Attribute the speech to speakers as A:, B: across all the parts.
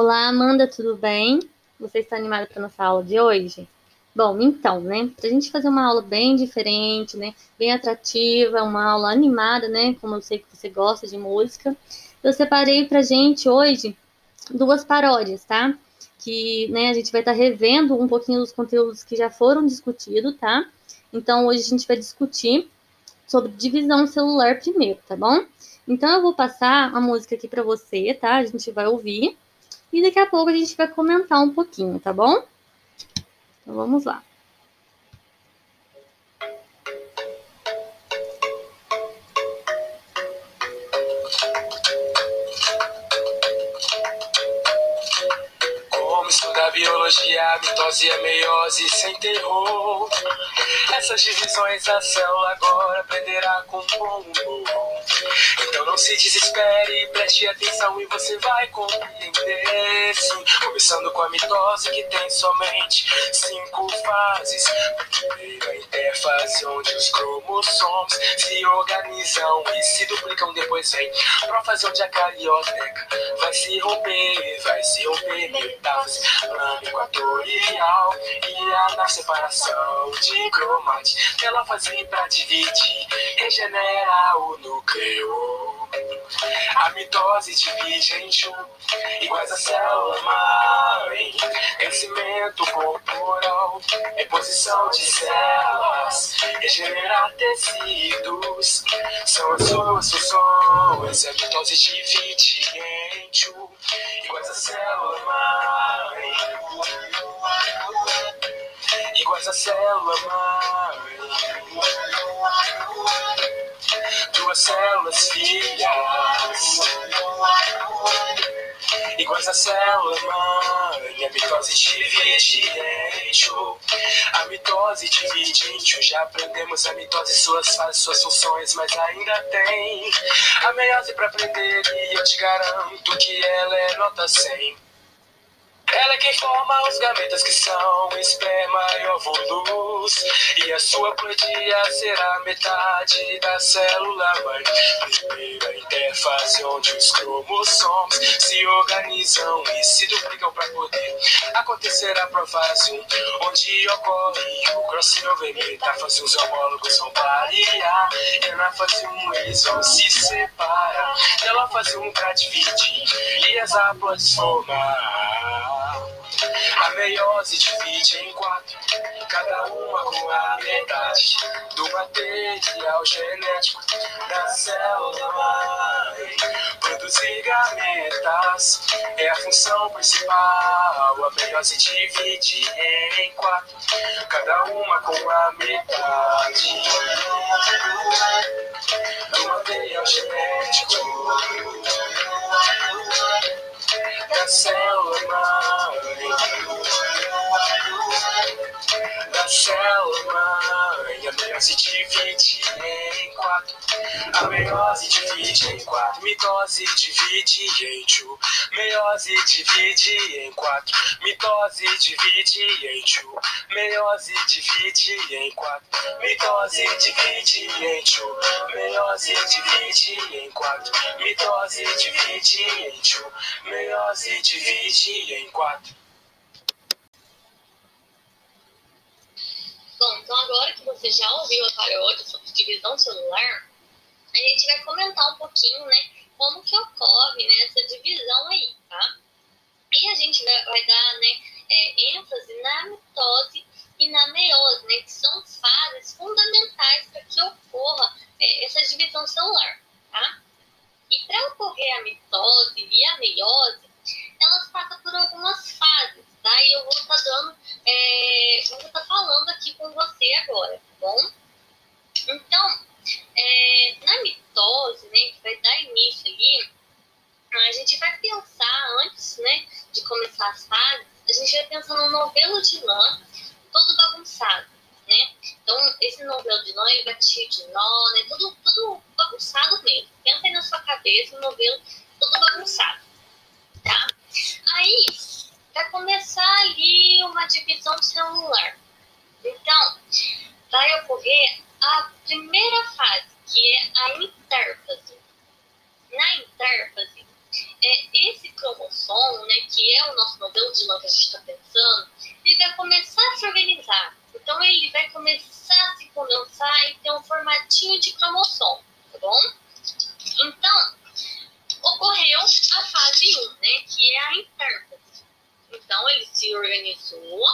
A: Olá, Amanda, tudo bem? Você está animada para nossa aula de hoje? Bom, então, né, para a gente fazer uma aula bem diferente, né, bem atrativa, uma aula animada, né, como eu sei que você gosta de música, eu separei para gente hoje duas paródias, tá? Que, né, a gente vai estar tá revendo um pouquinho dos conteúdos que já foram discutidos, tá? Então, hoje a gente vai discutir sobre divisão celular primeiro, tá bom? Então, eu vou passar a música aqui para você, tá? A gente vai ouvir e daqui a pouco a gente vai comentar um pouquinho, tá bom? Então, vamos lá.
B: biologia, mitose e meiose sem terror. Essas divisões a célula agora aprenderá com bom Então não se desespere, preste atenção e você vai compreender. Sim, começando com a mitose que tem somente cinco fases. Primeiro a interfase onde os cromossomos se organizam e se duplicam. Depois vem profase onde a carioteca vai se romper, vai se romper metáfase plano equatorial e a na separação de cromática ela fazia pra dividir, regenera o núcleo. A mitose divide em um, iguais a célula mãe. Crescimento corporal, reposição de células, regenerar tecidos. São as suas funções. A mitose divide em A célula duas células filhas. Iguais a célula mãe, a mitose divide um. A mitose divide um. Já aprendemos a mitose, suas fases, suas funções, mas ainda tem a meiose pra aprender. E eu te garanto que ela é nota 100. Ela é quem forma os gametas que são esperma e óvulos. E a sua ploidia será metade da célula mãe. Primeira interface onde os cromossomos se organizam e se duplicam para poder acontecer a profase 1, onde ocorre o crossover metáfase. Os homólogos vão variar. E na fase 1 eles vão se separar. Ela faz um pra e as haploides formar. A meiose divide em quatro, cada uma com a metade do material genético da célula mãe. Produzir gametas é a função principal. A meiose divide em quatro, cada uma com a metade do material genético da célula mãe. Meiose divide em quatro. A meiose divide em quatro. Mitose divide em two. Meiose divide em quatro. Mitose divide em two. Meiose divide em quatro. Mitose divide em two. Meiose divide em quatro. Mitose divide em two meiose divide em quatro.
A: Bom, então agora que você já ouviu a paródia sobre divisão celular, a gente vai comentar um pouquinho, né, como que ocorre né, essa divisão aí, tá? E a gente vai, dar, né, é, ênfase na mitose e na meiose, né, que são fases fundamentais para que ocorra é, essa divisão celular, tá? E para ocorrer a mitose e a meiose, elas passam por algumas fases, tá? E eu vou estar tá dando, é, tá falando aqui com você agora, tá bom? Então, é, na mitose, né, que vai dar início ali, a gente vai pensar antes, né, de começar as fases, a gente vai pensar no novelo de lã todo bagunçado, né? Então, esse novelo de lã, ele vai cheio de nó, né? Tudo, tudo bagunçado mesmo. Pensa aí na sua cabeça, um novelo todo bagunçado? Aí, começar ali uma divisão celular. Então, vai ocorrer a primeira fase, que é a intérfase. Na intérfase, é esse cromossomo, né, que é o nosso modelo de lã que a gente está pensando, ele vai começar a se organizar. Então, ele vai começar a se condensar e ter um formatinho de cromossomo, tá bom? Então, ocorreu a fase 1, né, que é a intérfase então, ele se organizou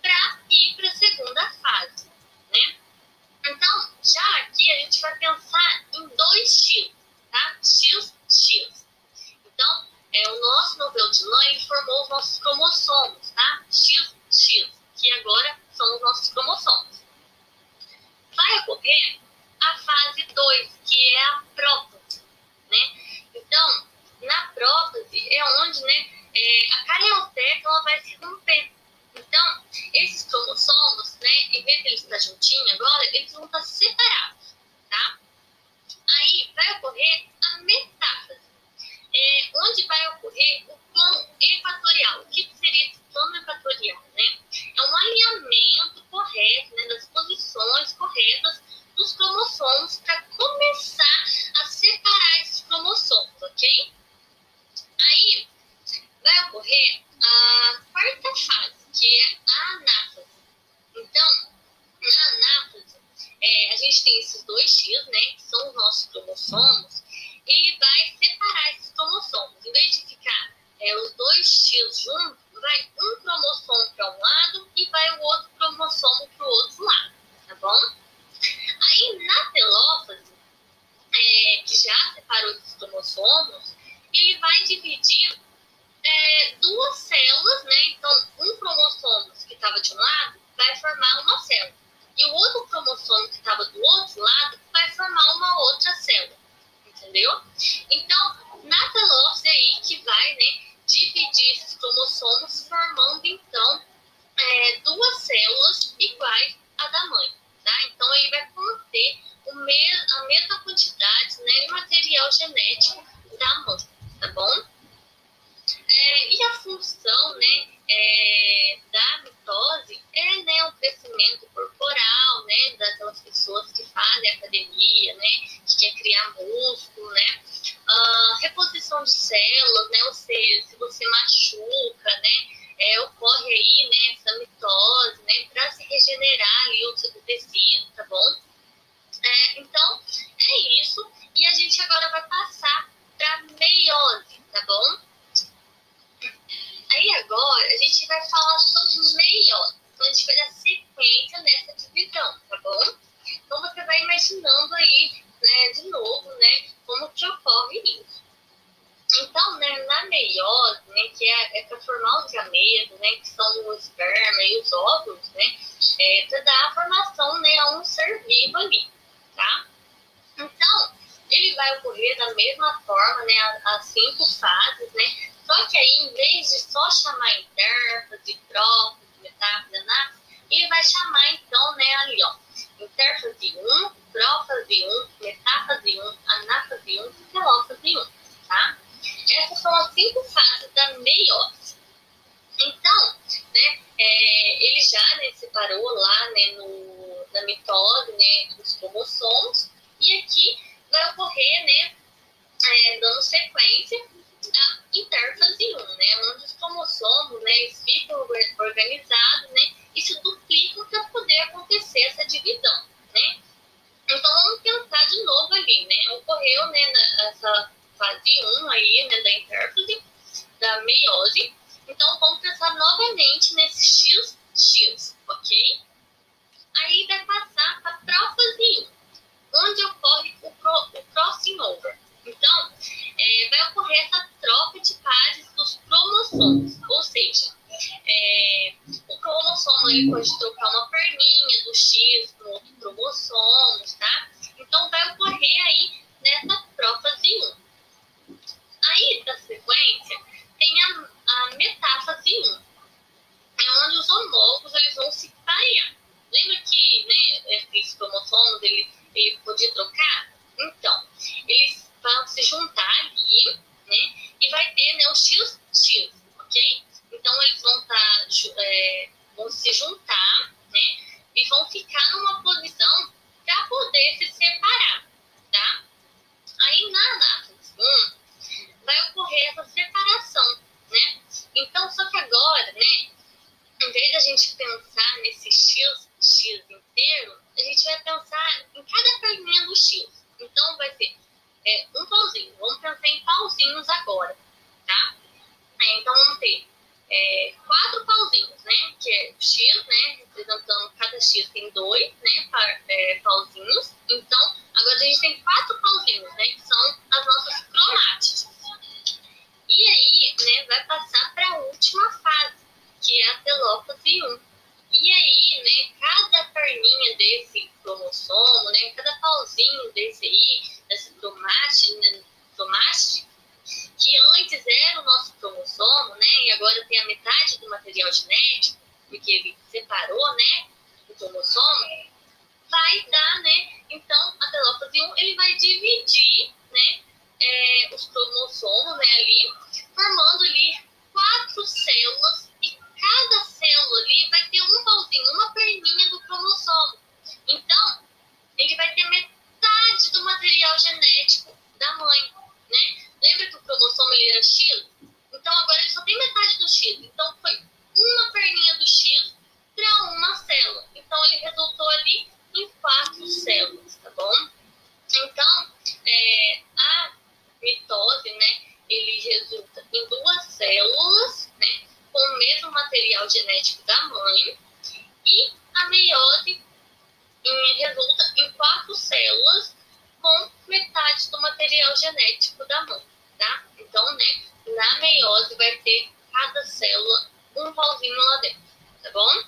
A: para ir para a segunda fase, né? Então, já aqui a gente vai pensar em dois X, tá? X, X. Então, é, o nosso novelo de lã, formou os nossos cromossomos, tá? X, X, que agora são os nossos cromossomos. Vai ocorrer a fase 2, que é a prótese, né? Então, na prótese é onde, né, é, a carioteca ela vai se romper. Então, esses cromossomos, né, em vez de eles estar juntinhos agora, eles vão estar separados, tá? Aí vai ocorrer a metáfase, é, onde vai ocorrer o plano equatorial. O que seria esse plano equatorial, né? É um alinhamento correto, né, das posições corretas dos cromossomos para começar a separar esses cromossomos, ok? Aí vai ocorrer a quarta fase, que é a anáfase. Então, na anáfase, é, a gente tem esses dois X, né, que são os nossos cromossomos, ele vai separar esses cromossomos. Em vez de ficar é, os dois X juntos, vai um cromossomo para um lado e vai o outro cromossomo para o outro lado, tá bom? Aí, na telófase, é, que já separou esses cromossomos, ele vai dividir é, duas células, né? Então, um cromossomo que estava de um lado vai formar uma célula. E o outro cromossomo que estava do outro lado vai formar uma outra célula. Entendeu? Então, na telófase é aí que vai, né, dividir esses cromossomos, formando, então, é, duas células iguais à da mãe. Tá? Então, ele vai conter o me a mesma quantidade né, de material genético da mãe, tá bom? É, e a função né, é, da mitose é né, o crescimento corporal né, daquelas pessoas que fazem academia, né, que quer criar músculo, né, uh, reposição de células, né, ou seja, se você machuca, né, é, ocorre aí né, essa mitose, né, para se regenerar ali o seu tecido, tá bom? É, então, é isso. E a gente agora vai passar para meiose, tá bom? Aí agora a gente vai falar sobre meiose. Então a gente vai dar sequência nessa divisão, tá bom? Então você vai imaginando aí, né, de novo, né, como que ocorre isso. Então, né, na meiose, né, que é, é para formar os gametos, né, que são o esperma e os óvulos, né, é para dar a formação, né, a um ser vivo ali, tá? Então, ele vai ocorrer da forma, né, as cinco fases, né, só que aí, em vez de só chamar intérfase, prófase, metáfase, anáfase, ele vai chamar, então, né, ali, ó, intérfase 1, prófase 1, metáfase 1, anáfase 1, telófase 1, tá? Essas são as cinco fases da meiose. Então, né, é, ele já né, separou lá né, no, na mitose né, dos cromossomos, e aqui vai ocorrer, né, é, dando sequência, a interfase 1, né, onde os cromossomos né, eles ficam organizados né, e se duplicam para poder acontecer essa divisão. Né? Então, vamos pensar de novo ali, né? Ocorreu né, nessa fase 1 aí, né, da intérfase, da meiose. Então, vamos pensar novamente nesse X, X, ok? Aí vai passar para a prófase 1, onde ocorre o, pro, ou seja, é, o cromossomo ele pode trocar uma perninha do X para outro cromossomo, tá? Então, vai ocorrer aí nessa prófase 1. Aí, da sequência, tem a, a metáfase 1, é onde os homólogos eles vão se parear. Lembra que né, esses cromossomos ele, ele podia trocar? Então, eles vão se juntar ali, né? E vai ter né, o X, X, ok? Então, eles vão, tá, é, vão se juntar é, quatro pauzinhos, né? Que é X, né? Representando cada X tem dois, né? Pa, é, pauzinhos. Então, agora a gente tem quatro pauzinhos, né? Que são as nossas cromátides. E aí, né? Vai passar para a última fase, que é a telófase 1. E aí, né? Cada perninha desse cromossomo, né? Cada pauzinho desse aí, dessa cromátide, né, que antes era o nosso cromossomo, né? E agora tem a metade do material genético, porque ele separou, né? O cromossomo, vai dar, né? Então, a telófase 1, ele vai dividir, né? É, os cromossomos, né? Ali, formando ali quatro células e cada célula ali vai ter um pauzinho, uma perninha do cromossomo. Então, bom?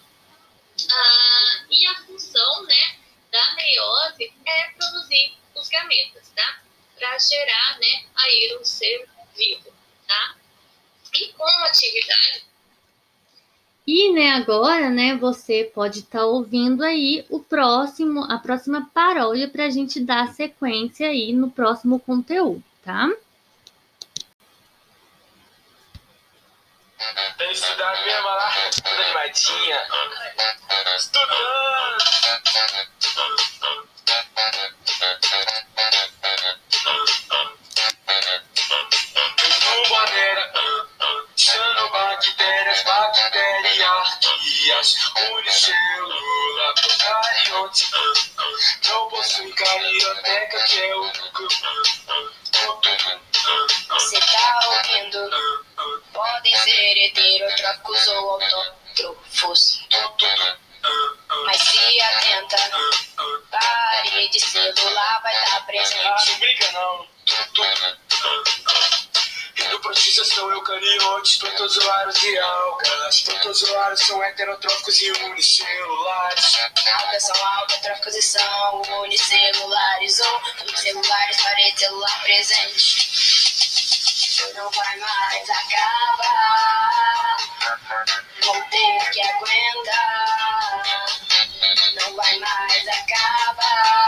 A: Ah, e a função, né, da meiose é produzir os gametas, tá? Para gerar, né, aí um ser vivo, tá? E como atividade
C: e, né, agora, né, você pode estar tá ouvindo aí o próximo, a próxima paródia para a gente dar sequência aí no próximo conteúdo, tá?
B: Toda animadinha. Estudando. Com bandeira, bactérias, bacterias, São heterotróficos e unicelulares.
D: Algas são e são unicelulares ou unicelulares, parede celular presente não vai mais acabar. Vou ter que aguentar, não vai mais acabar.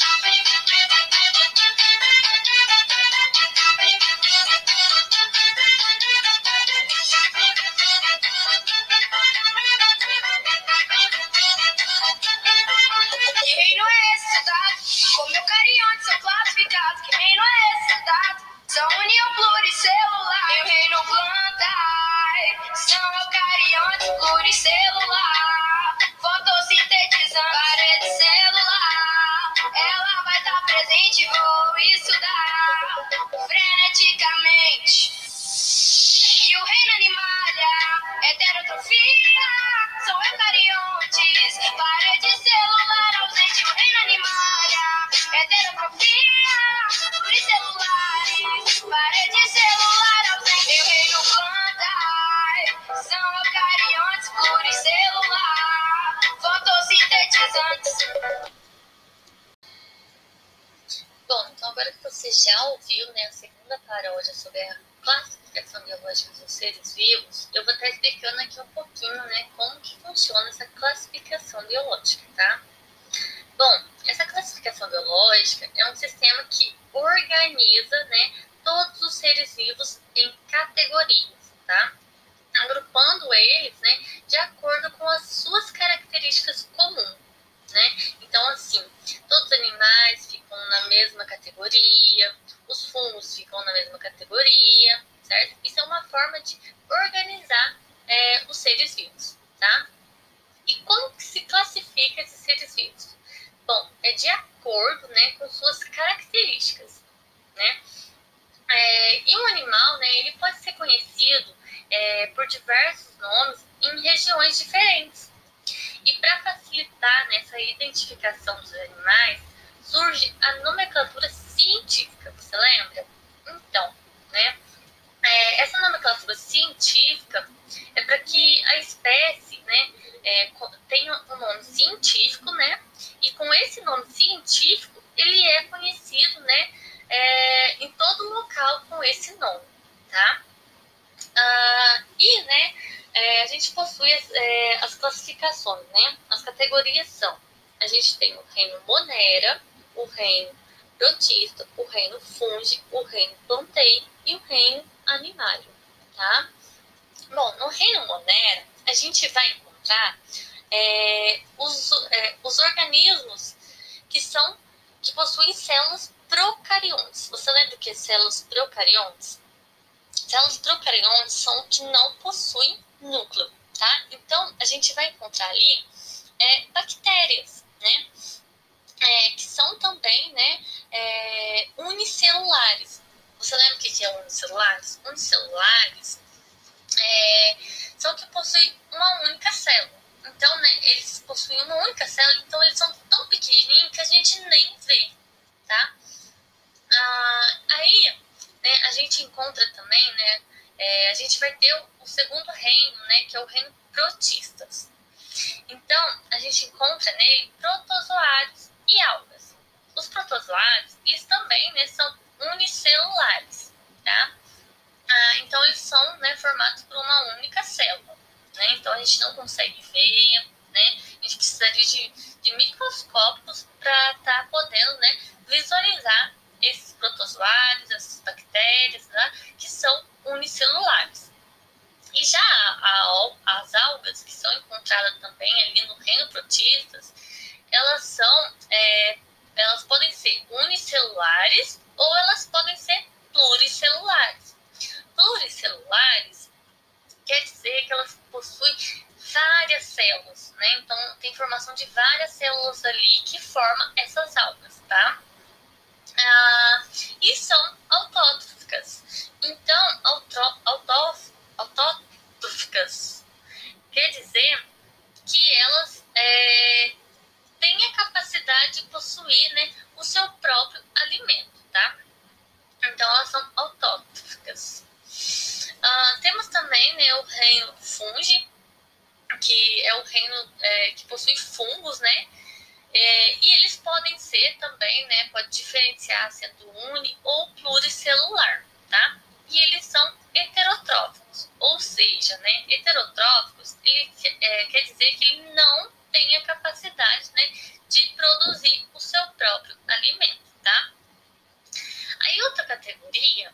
A: ouviu né, a segunda paródia sobre a classificação biológica dos seres vivos, eu vou estar explicando aqui um pouquinho né, como que funciona essa classificação biológica, tá? Bom, essa classificação biológica é um sistema que organiza né, todos os seres vivos em categorias, tá? Agrupando eles né, de acordo com as suas características comuns, né? Então, assim, todos os animais ficam na mesma categoria, os fungos ficam na mesma categoria, certo? Isso é uma forma de organizar é, os seres vivos, tá? E como que se classifica esses seres vivos? Bom, é de acordo né, com suas características, né? É, e um animal, né, ele pode ser conhecido é, por diversos nomes em regiões diferentes. E para facilitar nessa né, identificação dos animais, surge a nomenclatura científica, você lembra? Então, né, é, essa nomenclatura científica é para que a espécie né, é, tenha um nome científico, né, e com esse nome científico ele é conhecido né, é, em todo local com esse nome, tá? Ah, e, né, é, a gente possui as, é, as, classificações, né? As categorias são, a gente tem o reino Monera, o reino Protista, o reino Fungi, o reino Plantei e o reino Animário, tá? Bom, no reino Monera, a gente vai encontrar é, os, é, os organismos que são que possuem células procariontes. Você lembra o que é células procariontes? Células procariontes são que não possuem núcleo, tá? Então, a gente vai encontrar ali é, bactérias, né? É, que são também, né, é, unicelulares. Você lembra o que é unicelulares? Unicelulares é, são que possuem uma única célula. Então, né, eles possuem uma única célula, então eles são tão pequenininhos que a gente nem vê, tá? Ah, aí, né, a gente encontra também, né, é, a gente vai ter o, o, segundo reino, né, que é o reino protistas. Então, a gente encontra nele protozoários e algas. Os protozoários, eles também né, são unicelulares, tá? Ah, então, eles são né, formados por uma única célula. Né? Então, a gente não consegue ver, né? A gente precisaria de, de microscópios para estar tá podendo né, visualizar esses protozoários, essas bactérias, né, que são unicelulares. E já a, a, as algas, que são encontradas também ali no reino protistas, elas são, é, elas podem ser unicelulares ou elas podem ser pluricelulares. Pluricelulares quer dizer que elas possuem várias células, né? Então tem formação de várias células ali que formam essas algas, tá? ah, e são autótrofas. Então, autó, autótrofas quer dizer que elas é, têm a capacidade de possuir né, o seu próprio alimento, tá? Então, elas são autótrofas. Ah, temos também né, o reino fungi, que é o reino é, que possui fungos, né? É, e eles podem ser também, né, pode diferenciar sendo uni ou pluricelular, tá? E eles são heterotróficos, ou seja, né, heterotróficos, ele é, quer dizer que ele não tem a capacidade, né, de produzir o seu próprio alimento, tá? Aí outra categoria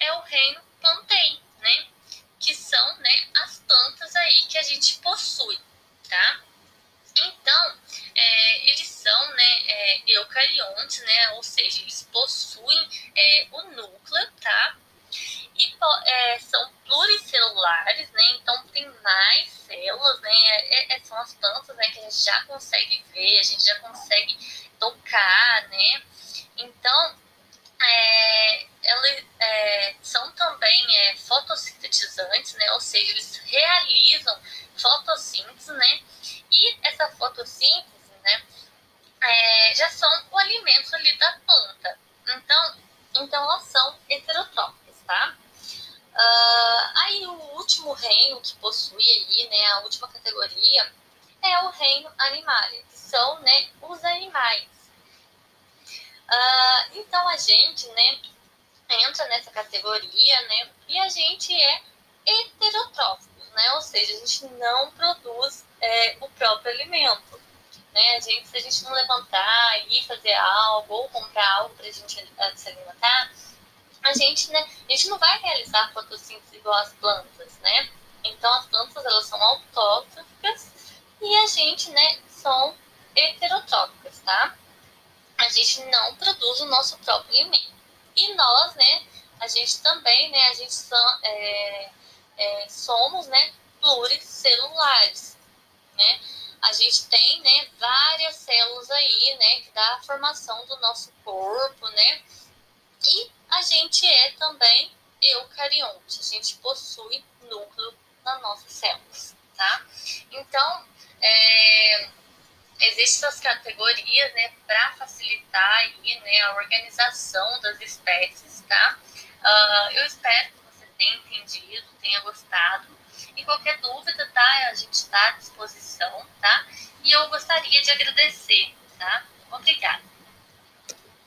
A: é o reino plantei, né, que são, né, as plantas aí que a gente possui, tá? Então, é, eles são né, é, eucariontes, né, ou seja, eles possuem é, o As plantas né, que a gente já consegue ver, a gente já consegue tocar, são, né, os animais. Uh, então a gente, né, entra nessa categoria, né, e a gente é heterotrófico, né, ou seja, a gente não produz é, o próprio alimento. Né? A gente, se a gente não levantar e fazer algo ou comprar algo para a gente se alimentar, a gente, né, a gente não vai realizar fotossíntese igual as plantas, né? Então as plantas elas são autótrofas e a gente, né, são heterotróficas, tá? A gente não produz o nosso próprio alimento. E nós, né, a gente também, né, a gente são, é, é, somos, né, pluricelulares, né? A gente tem, né, várias células aí, né, que dá a formação do nosso corpo, né? E a gente é também eucarionte, a gente possui núcleo nas nossas células, tá? Então, é, existem essas categorias, né, para facilitar aí, né, a organização das espécies, tá? Uh, eu espero que você tenha entendido, tenha gostado. E qualquer dúvida, tá? A gente está à disposição, tá? E eu gostaria de agradecer, tá? Obrigada.